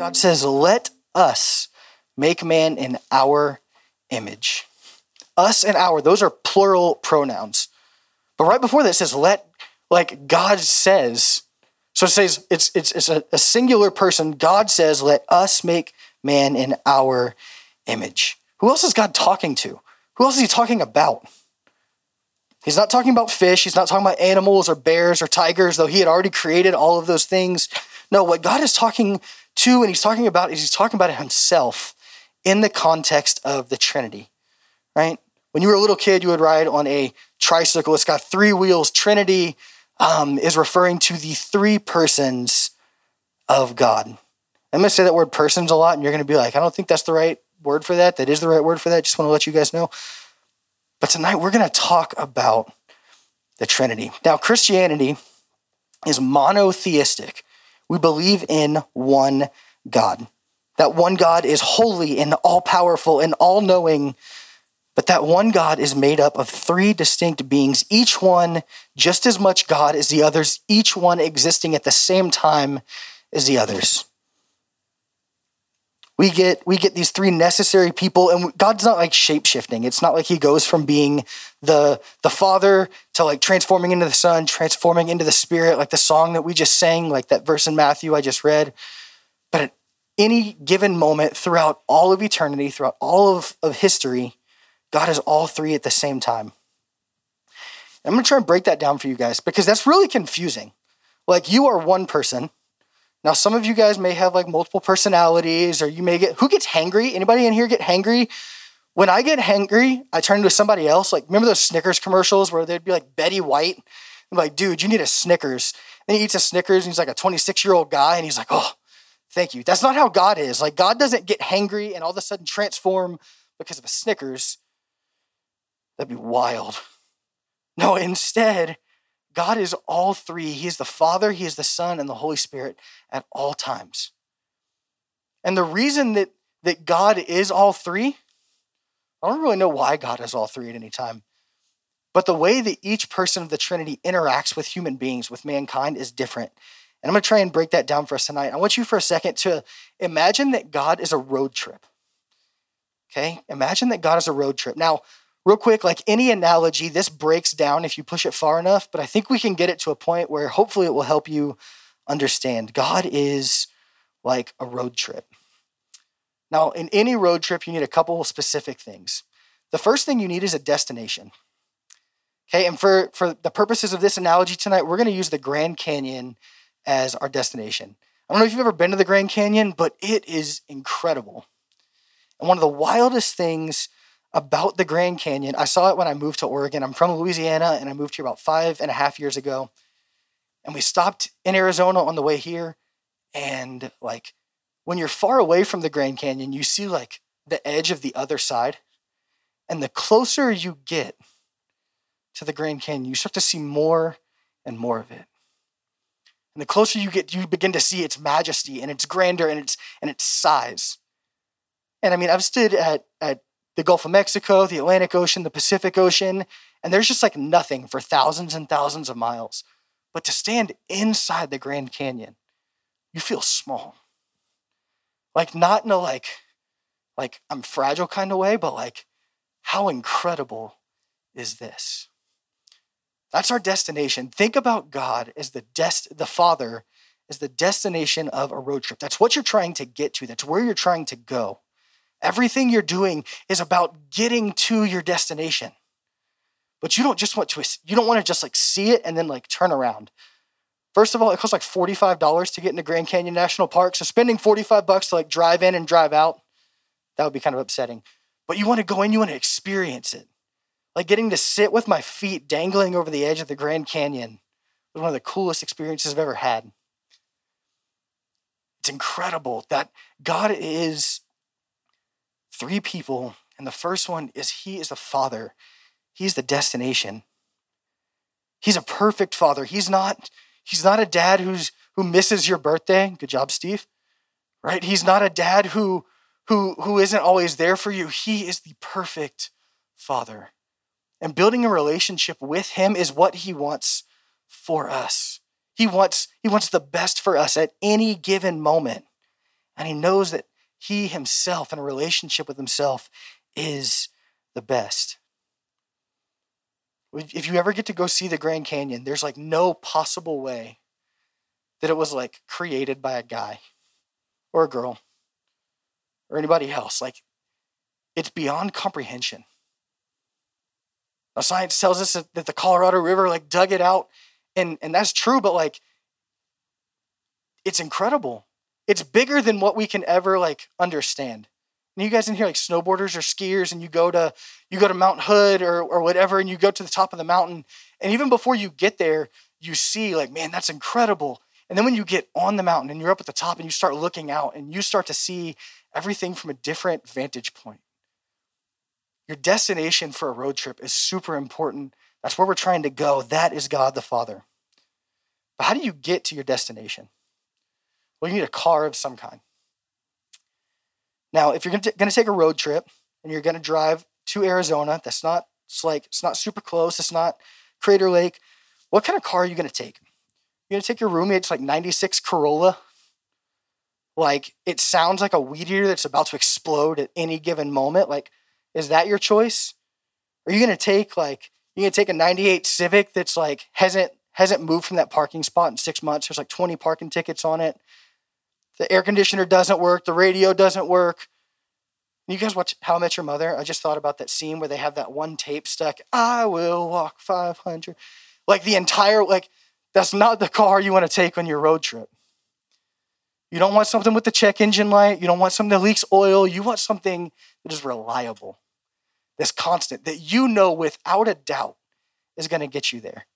God says, Let us make man in our image. Us and our, those are plural pronouns. But right before that, it says, Let, like God says. So it says, it's, it's, it's a, a singular person. God says, Let us make man in our image. Who else is God talking to? Who else is he talking about? He's not talking about fish. He's not talking about animals or bears or tigers, though he had already created all of those things. No, what God is talking to and he's talking about is he's talking about himself in the context of the Trinity, right? When you were a little kid, you would ride on a tricycle. It's got three wheels. Trinity um, is referring to the three persons of God. I'm going to say that word persons a lot, and you're going to be like, I don't think that's the right word for that. That is the right word for that. Just want to let you guys know. But tonight we're going to talk about the Trinity. Now, Christianity is monotheistic. We believe in one God. That one God is holy and all powerful and all knowing, but that one God is made up of three distinct beings, each one just as much God as the others, each one existing at the same time as the others we get we get these three necessary people and god's not like shape-shifting. It's not like he goes from being the the father to like transforming into the son transforming into the spirit like the song that we just sang like that verse in matthew i just read. But at any given moment throughout all of eternity throughout all of, of history god is all three at the same time. I'm going to try and break that down for you guys because that's really confusing. Like you are one person now, some of you guys may have like multiple personalities, or you may get who gets hangry? Anybody in here get hangry? When I get hangry, I turn to somebody else. Like, remember those Snickers commercials where they'd be like Betty White? I'm like, dude, you need a Snickers. Then he eats a Snickers and he's like a 26 year old guy and he's like, oh, thank you. That's not how God is. Like, God doesn't get hangry and all of a sudden transform because of a Snickers. That'd be wild. No, instead, God is all three. He is the Father, He is the Son, and the Holy Spirit at all times. And the reason that, that God is all three, I don't really know why God is all three at any time. But the way that each person of the Trinity interacts with human beings, with mankind, is different. And I'm going to try and break that down for us tonight. I want you for a second to imagine that God is a road trip. Okay? Imagine that God is a road trip. Now, real quick, like any analogy, this breaks down if you push it far enough, but I think we can get it to a point where hopefully it will help you understand. God is like a road trip. Now, in any road trip, you need a couple specific things. The first thing you need is a destination. Okay, and for, for the purposes of this analogy tonight, we're going to use the Grand Canyon as our destination. I don't know if you've ever been to the Grand Canyon, but it is incredible. And one of the wildest things about the Grand Canyon. I saw it when I moved to Oregon. I'm from Louisiana and I moved here about five and a half years ago. And we stopped in Arizona on the way here. And like when you're far away from the Grand Canyon, you see like the edge of the other side. And the closer you get to the Grand Canyon, you start to see more and more of it. And the closer you get, you begin to see its majesty and its grandeur and its and its size. And I mean, I've stood at at the Gulf of Mexico, the Atlantic Ocean, the Pacific Ocean, and there's just like nothing for thousands and thousands of miles. But to stand inside the Grand Canyon, you feel small. Like not in a like, like I'm fragile kind of way, but like, how incredible is this? That's our destination. Think about God as the dest- the Father as the destination of a road trip. That's what you're trying to get to. That's where you're trying to go. Everything you're doing is about getting to your destination. But you don't just want to you don't want to just like see it and then like turn around. First of all, it costs like $45 to get into Grand Canyon National Park. So spending 45 bucks to like drive in and drive out, that would be kind of upsetting. But you want to go in, you want to experience it. Like getting to sit with my feet dangling over the edge of the Grand Canyon was one of the coolest experiences I've ever had. It's incredible that God is three people, and the first one is He is the Father. He's the destination. He's a perfect father. He's not, he's not a dad who's who misses your birthday. Good job, Steve. Right? He's not a dad who who who isn't always there for you. He is the perfect father. And building a relationship with him is what he wants for us. He wants he wants the best for us at any given moment. And he knows that he himself, in a relationship with himself, is the best. If you ever get to go see the Grand Canyon, there's like no possible way that it was like created by a guy or a girl or anybody else. Like it's beyond comprehension. Now, science tells us that the Colorado River like dug it out, and, and that's true, but like it's incredible. It's bigger than what we can ever like understand. And you guys in here like snowboarders or skiers, and you go to you go to Mount Hood or or whatever, and you go to the top of the mountain, and even before you get there, you see like, man, that's incredible. And then when you get on the mountain and you're up at the top and you start looking out and you start to see everything from a different vantage point. Your destination for a road trip is super important. That's where we're trying to go. That is God the Father. But how do you get to your destination? Well, you need a car of some kind. Now, if you're going to take a road trip and you're going to drive to Arizona, that's not it's like it's not super close. It's not Crater Lake. What kind of car are you going to take? You're going to take your roommate's like 96 Corolla like it sounds like a weed eater that's about to explode at any given moment. Like, is that your choice? Are you gonna take like you're gonna take a 98 Civic that's like hasn't hasn't moved from that parking spot in six months? There's like 20 parking tickets on it. The air conditioner doesn't work, the radio doesn't work. You guys watch How I Met Your Mother? I just thought about that scene where they have that one tape stuck. I will walk 500. Like the entire, like, that's not the car you want to take on your road trip. You don't want something with the check engine light. You don't want something that leaks oil. You want something that is reliable, that's constant, that you know without a doubt is going to get you there.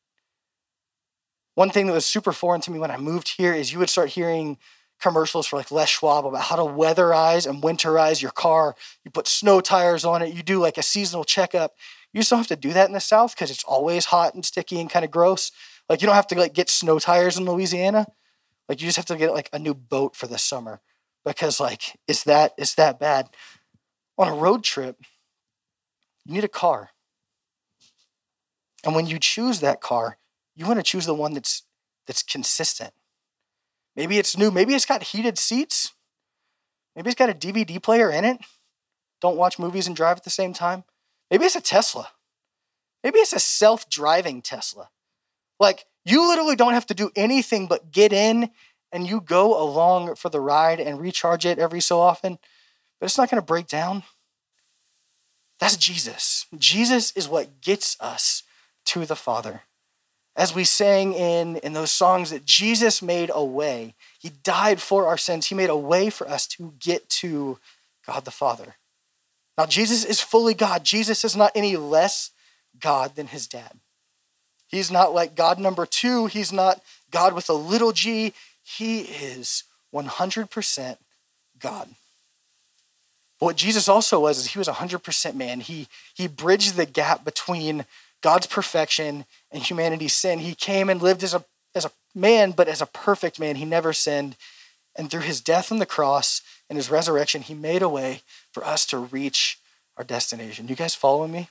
One thing that was super foreign to me when I moved here is you would start hearing commercials for like Les Schwab about how to weatherize and winterize your car. You put snow tires on it. You do like a seasonal checkup. You just don't have to do that in the South because it's always hot and sticky and kind of gross. Like you don't have to like get snow tires in Louisiana. Like you just have to get like a new boat for the summer because like is that is that bad? On a road trip, you need a car. And when you choose that car, you want to choose the one that's that's consistent. Maybe it's new, maybe it's got heated seats. Maybe it's got a DVD player in it. Don't watch movies and drive at the same time. Maybe it's a Tesla. Maybe it's a self-driving Tesla. Like you literally don't have to do anything but get in and you go along for the ride and recharge it every so often, but it's not going to break down. That's Jesus. Jesus is what gets us to the Father. As we sang in, in those songs, that Jesus made a way. He died for our sins. He made a way for us to get to God the Father. Now, Jesus is fully God. Jesus is not any less God than his dad. He's not like God number two. He's not God with a little g. He is 100% God. But what Jesus also was is he was 100% man. He, he bridged the gap between God's perfection and humanity's sin. He came and lived as a, as a man, but as a perfect man. He never sinned. And through his death on the cross and his resurrection, he made a way for us to reach our destination. You guys following me?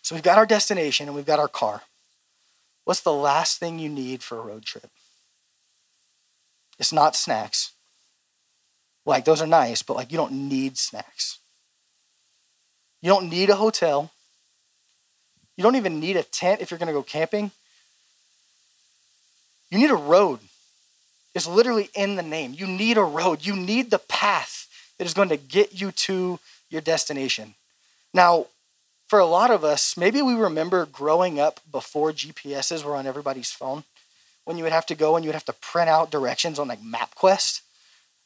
So we've got our destination and we've got our car. What's the last thing you need for a road trip? It's not snacks. Like, those are nice, but like, you don't need snacks. You don't need a hotel. You don't even need a tent if you're going to go camping. You need a road. It's literally in the name. You need a road. You need the path that is going to get you to your destination. Now, for a lot of us, maybe we remember growing up before GPSs were on everybody's phone, when you would have to go and you would have to print out directions on like MapQuest.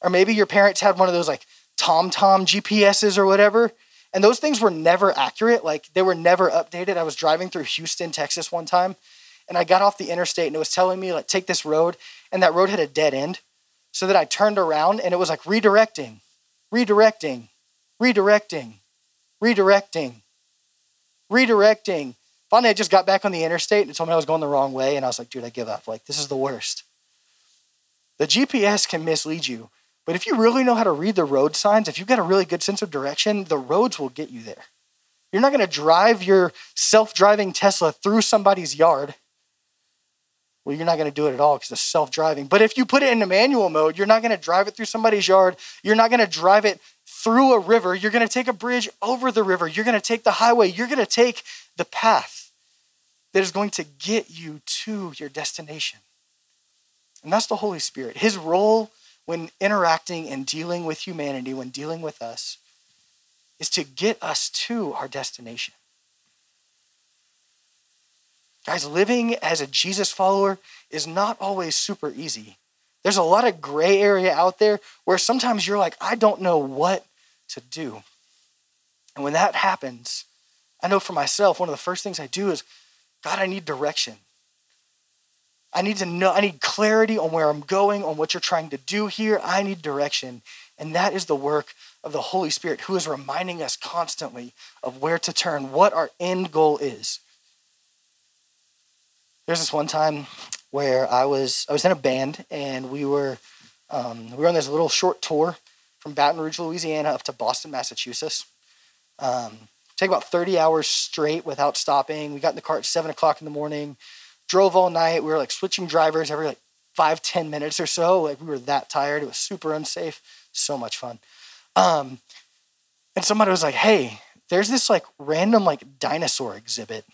Or maybe your parents had one of those like TomTom GPSs or whatever. And those things were never accurate. Like they were never updated. I was driving through Houston, Texas one time, and I got off the interstate and it was telling me, like, take this road. And that road had a dead end. So that I turned around and it was like redirecting, redirecting, redirecting, redirecting redirecting. Finally, I just got back on the interstate and it told me I was going the wrong way. And I was like, dude, I give up. Like, this is the worst. The GPS can mislead you. But if you really know how to read the road signs, if you've got a really good sense of direction, the roads will get you there. You're not going to drive your self driving Tesla through somebody's yard. Well, you're not going to do it at all because it's self driving. But if you put it into manual mode, you're not going to drive it through somebody's yard. You're not going to drive it through a river. You're going to take a bridge over the river. You're going to take the highway. You're going to take the path that is going to get you to your destination. And that's the Holy Spirit. His role when interacting and dealing with humanity, when dealing with us, is to get us to our destination. Guys, living as a Jesus follower is not always super easy. There's a lot of gray area out there where sometimes you're like, I don't know what to do. And when that happens, I know for myself, one of the first things I do is, God, I need direction. I need to know, I need clarity on where I'm going, on what you're trying to do here. I need direction. And that is the work of the Holy Spirit, who is reminding us constantly of where to turn, what our end goal is. There's this one time where I was I was in a band and we were um, we were on this little short tour from Baton Rouge, Louisiana, up to Boston, Massachusetts. Um, take about 30 hours straight without stopping. We got in the car at seven o'clock in the morning, drove all night. We were like switching drivers every like five, 10 minutes or so. Like we were that tired. It was super unsafe. So much fun. Um, and somebody was like, hey, there's this like random like dinosaur exhibit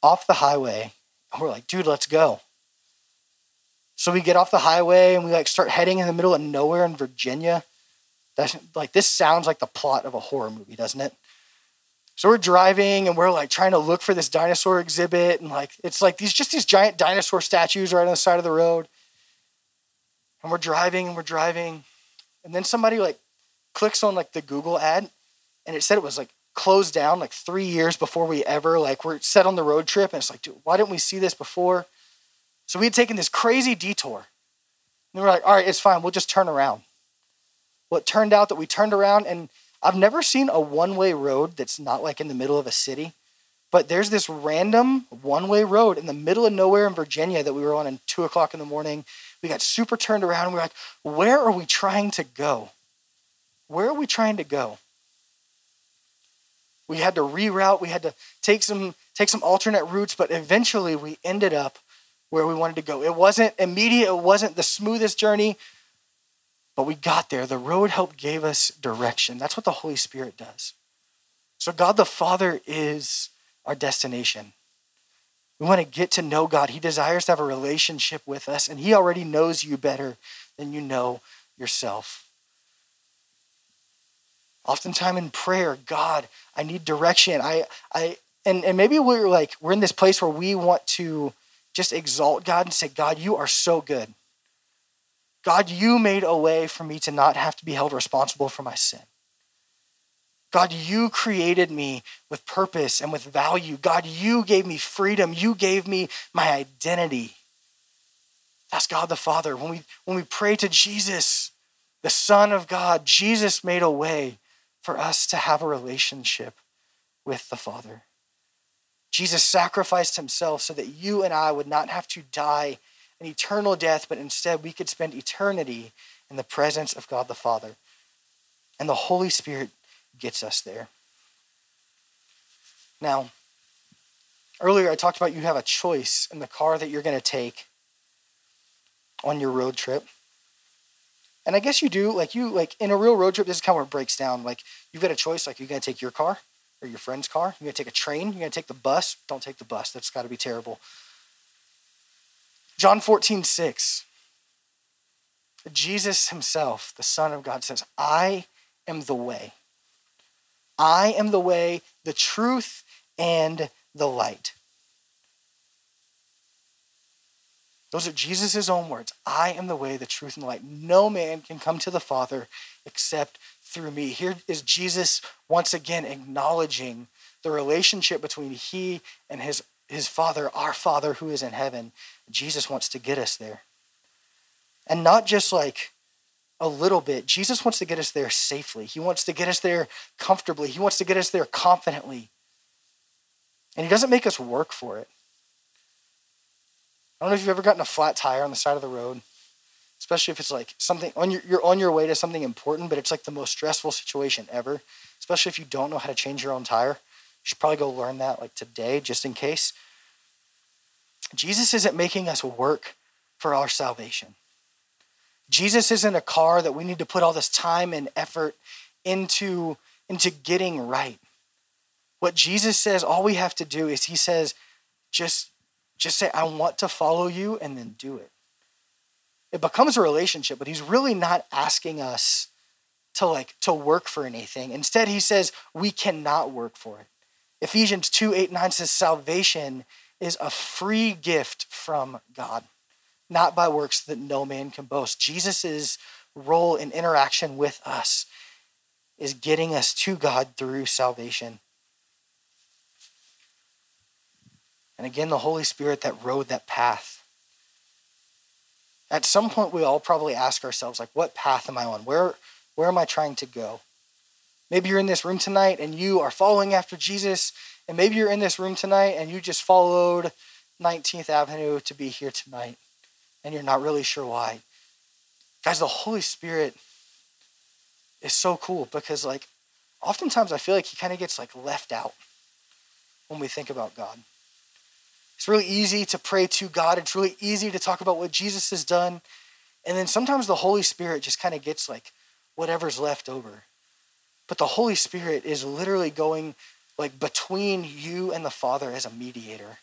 off the highway and we're like, dude, let's go. So we get off the highway and we like start heading in the middle of nowhere in Virginia. That's like this sounds like the plot of a horror movie, doesn't it? So we're driving and we're like trying to look for this dinosaur exhibit and like it's like these just these giant dinosaur statues right on the side of the road. And we're driving and we're driving. And then somebody like clicks on like the Google ad and it said it was like closed down like three years before we ever like were set on the road trip. And it's like dude why didn't we see this before? So we had taken this crazy detour. And we are like all right it's fine. We'll just turn around. Well it turned out that we turned around and i've never seen a one-way road that's not like in the middle of a city but there's this random one-way road in the middle of nowhere in virginia that we were on at two o'clock in the morning. We got super turned around and we we're like where are we trying to go? Where are we trying to go? We had to reroute, we had to take some take some alternate routes, but eventually we ended up where we wanted to go. It wasn't immediate, it wasn't the smoothest journey, but we got there. The road help gave us direction. That's what the Holy Spirit does. So God the Father is our destination. We want to get to know God. He desires to have a relationship with us, and He already knows you better than you know yourself. Oftentimes in prayer, God, I need direction. I, I, and, and maybe we're like, we're in this place where we want to just exalt God and say, God, you are so good. God, you made a way for me to not have to be held responsible for my sin. God, you created me with purpose and with value. God, you gave me freedom. You gave me my identity. That's God the Father. When we, when we pray to Jesus, the Son of God, Jesus made a way for us to have a relationship with the Father. Jesus sacrificed himself so that you and I would not have to die an eternal death, but instead we could spend eternity in the presence of God the Father. And the Holy Spirit gets us there. Now, earlier I talked about you have a choice in the car that you're going to take on your road trip. And I guess you do, like you like in a real road trip, this is kind of where it breaks down. Like you've got a choice, like you're gonna take your car or your friend's car, you're gonna take a train, you're gonna take the bus. Don't take the bus, that's gotta be terrible. John 14, 6. Jesus himself, the Son of God, says, I am the way. I am the way, the truth, and the light. Those are Jesus' own words. I am the way, the truth, and the light. No man can come to the Father except through me. Here is Jesus once again acknowledging the relationship between he and his, his Father, our Father who is in heaven. Jesus wants to get us there. And not just like a little bit. Jesus wants to get us there safely. He wants to get us there comfortably. He wants to get us there confidently. And he doesn't make us work for it. I don't know if you've ever gotten a flat tire on the side of the road, especially if it's like something on your, you're on your way to something important, but it's like the most stressful situation ever. Especially if you don't know how to change your own tire, should probably go learn that like today, just in case. Jesus isn't making us work for our salvation. Jesus isn't a car that we need to put all this time and effort into, into getting right. What Jesus says, all we have to do is he says, just, just say, I want to follow you, and then do it. It becomes a relationship, but he's really not asking us to like to work for anything. Instead, he says we cannot work for it. Ephesians 2, 8, 9 says salvation is a free gift from God, not by works that no man can boast. Jesus' role in interaction with us is getting us to God through salvation. And again, the Holy Spirit that road that path. At some point, we all probably ask ourselves, like, what path am I on? Where, where am I trying to go? Maybe you're in this room tonight and you are following after Jesus, and maybe you're in this room tonight and you just followed 19th Avenue to be here tonight, and you're not really sure why. Guys, the Holy Spirit is so cool because, like, oftentimes I feel like he kind of gets like left out when we think about God. It's really easy to pray to God. It's really easy to talk about what Jesus has done. And then sometimes the Holy Spirit just kind of gets like whatever's left over. But the Holy Spirit is literally going like between you and the Father as a mediator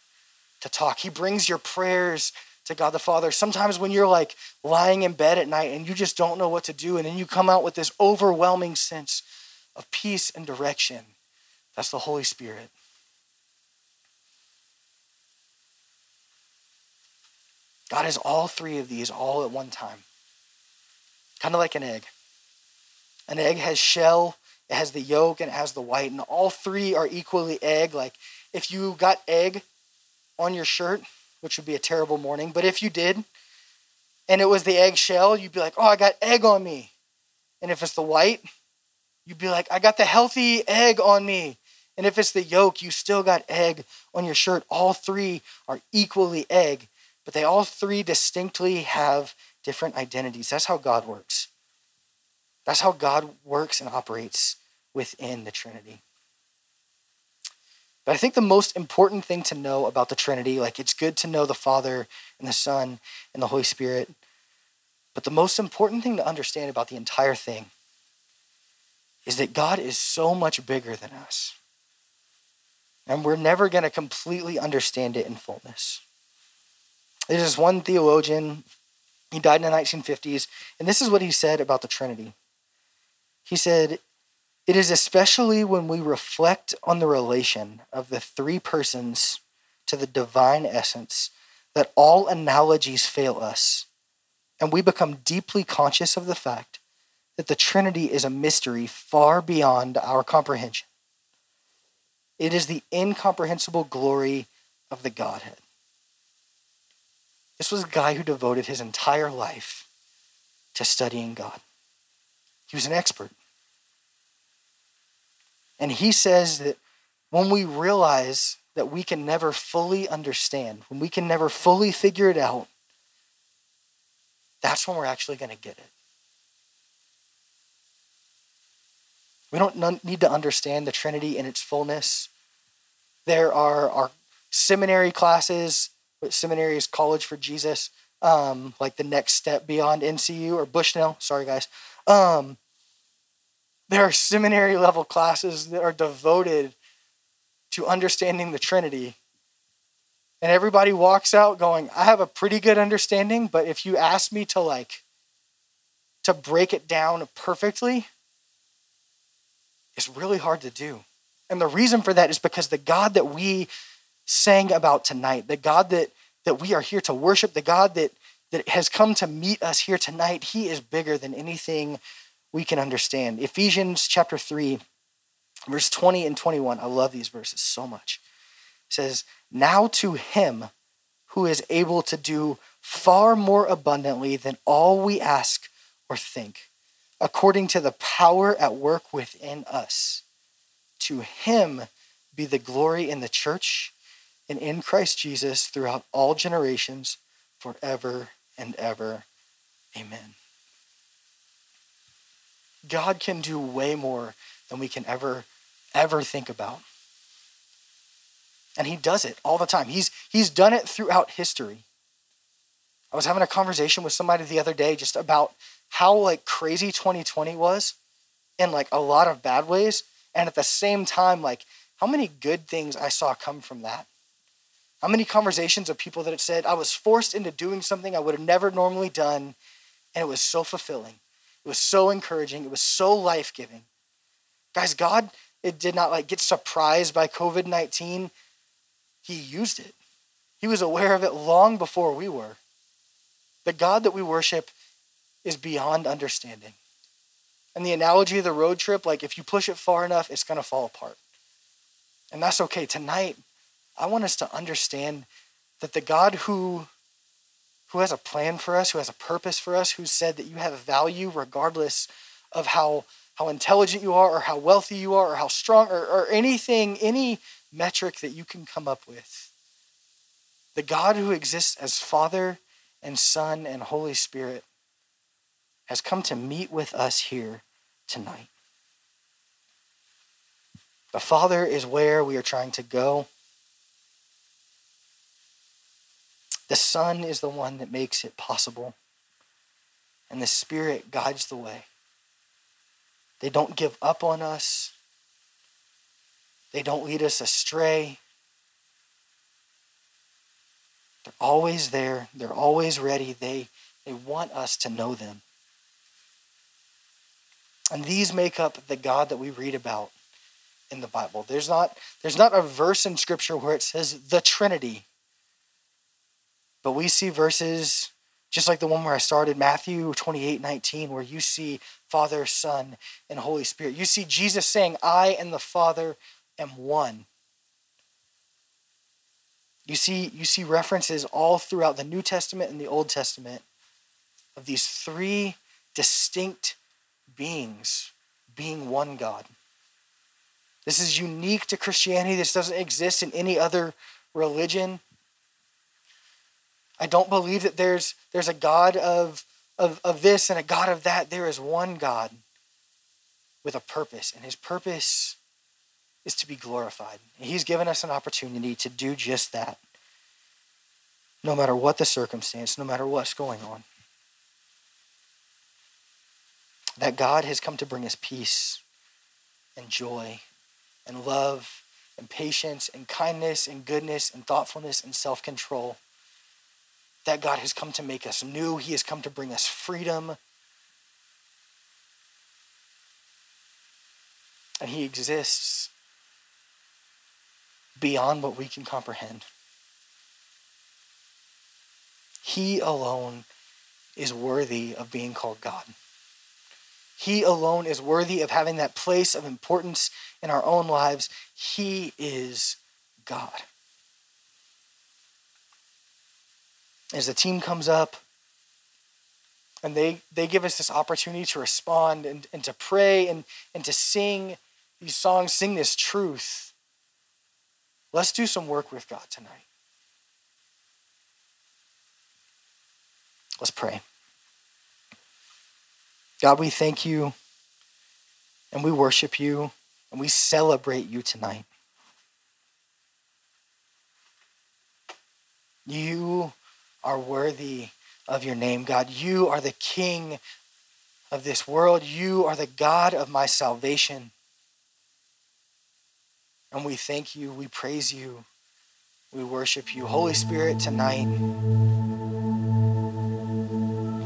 to talk. He brings your prayers to God the Father. Sometimes when you're like lying in bed at night and you just don't know what to do, and then you come out with this overwhelming sense of peace and direction, that's the Holy Spirit. God has all three of these all at one time, kind of like an egg. An egg has shell, it has the yolk, and it has the white, and all three are equally egg. Like if you got egg on your shirt, which would be a terrible morning, but if you did, and it was the egg shell, you'd be like, oh, I got egg on me. And if it's the white, you'd be like, I got the healthy egg on me. And if it's the yolk, you still got egg on your shirt. All three are equally egg, but they all three distinctly have different identities. That's how God works. That's how God works and operates within the Trinity. But I think the most important thing to know about the Trinity, like it's good to know the Father and the Son and the Holy Spirit. But the most important thing to understand about the entire thing is that God is so much bigger than us. And we're never going to completely understand it in fullness. There's this one theologian, he died in the 1950s, and this is what he said about the Trinity. He said, It is especially when we reflect on the relation of the three persons to the divine essence that all analogies fail us, and we become deeply conscious of the fact that the Trinity is a mystery far beyond our comprehension. It is the incomprehensible glory of the Godhead. This was a guy who devoted his entire life to studying God. He was an expert. And he says that when we realize that we can never fully understand, when we can never fully figure it out, that's when we're actually going to get it. We don't need to understand the Trinity in its fullness. There are our seminary classes, seminary is college for Jesus, um, like the next step beyond NCU or Bushnell. Sorry, guys. Um, there are seminary level classes that are devoted to understanding the Trinity. And everybody walks out going, I have a pretty good understanding, but if you ask me to like to break it down perfectly, it's really hard to do. And the reason for that is because the God that we sang about tonight, the God that that we are here to worship, the God that that has come to meet us here tonight, he is bigger than anything we can understand. Ephesians chapter 3, verse 20 and 21. I love these verses so much. It says, Now to him who is able to do far more abundantly than all we ask or think, according to the power at work within us. To him be the glory in the church and in Christ Jesus throughout all generations, forever and ever. Amen. God can do way more than we can ever, ever think about. And he does it all the time. He's, he's done it throughout history. I was having a conversation with somebody the other day just about how like crazy 2020 was in like a lot of bad ways. And at the same time, like how many good things I saw come from that. How many conversations of people that had said, I was forced into doing something I would have never normally done, and it was so fulfilling. Was so encouraging. It was so life giving. Guys, God it did not like get surprised by COVID 19. He used it. He was aware of it long before we were. The God that we worship is beyond understanding. And the analogy of the road trip, like if you push it far enough, it's going to fall apart. And that's okay. Tonight, I want us to understand that the God who who has a plan for us, who has a purpose for us, who said that you have value regardless of how how intelligent you are or how wealthy you are or how strong or, or anything, any metric that you can come up with. The God who exists as Father and Son and Holy Spirit has come to meet with us here tonight. The Father is where we are trying to go. The Son is the one that makes it possible. And the Spirit guides the way. They don't give up on us, they don't lead us astray. They're always there, they're always ready. They, they want us to know them. And these make up the God that we read about in the Bible. There's not, there's not a verse in Scripture where it says the Trinity. But we see verses just like the one where I started, Matthew 28 19, where you see Father, Son, and Holy Spirit. You see Jesus saying, I and the Father am one. You see, you see references all throughout the New Testament and the Old Testament of these three distinct beings being one God. This is unique to Christianity. This doesn't exist in any other religion. I don't believe that there's, there's a God of, of, of this and a God of that. There is one God with a purpose, and his purpose is to be glorified. He's given us an opportunity to do just that, no matter what the circumstance, no matter what's going on. That God has come to bring us peace and joy and love and patience and kindness and goodness and thoughtfulness and self control that God has come to make us new. He has come to bring us freedom. And He exists beyond what we can comprehend. He alone is worthy of being called God. He alone is worthy of having that place of importance in our own lives. He is God. As the team comes up and they, they give us this opportunity to respond and, and to pray and, and to sing these songs, sing this truth. Let's do some work with God tonight. Let's pray. God, we thank you and we worship you and we celebrate you tonight. You are worthy of your name, God. You are the King of this world. You are the God of my salvation. And we thank you, we praise you, we worship you. Holy Spirit, tonight,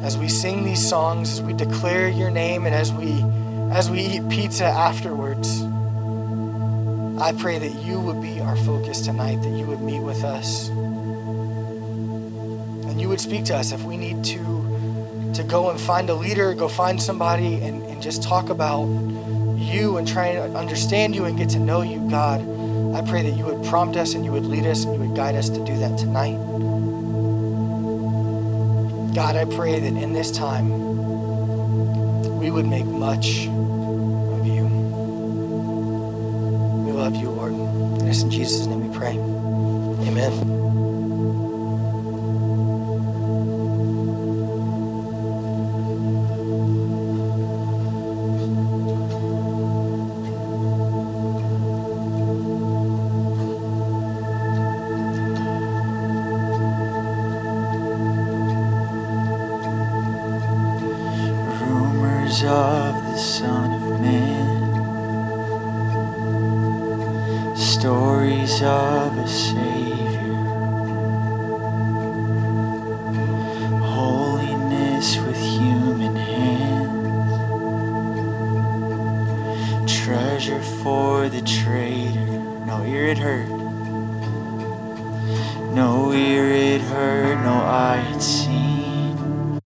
as we sing these songs, as we declare your name, and as we as we eat pizza afterwards, I pray that you would be our focus tonight, that you would meet with us and you would speak to us if we need to to go and find a leader, go find somebody and, and just talk about you and try and understand you and get to know you, God. I pray that you would prompt us and you would lead us and you would guide us to do that tonight. God, I pray that in this time we would make much of you. We love you, Lord. And it's in Jesus' name we pray. Amen.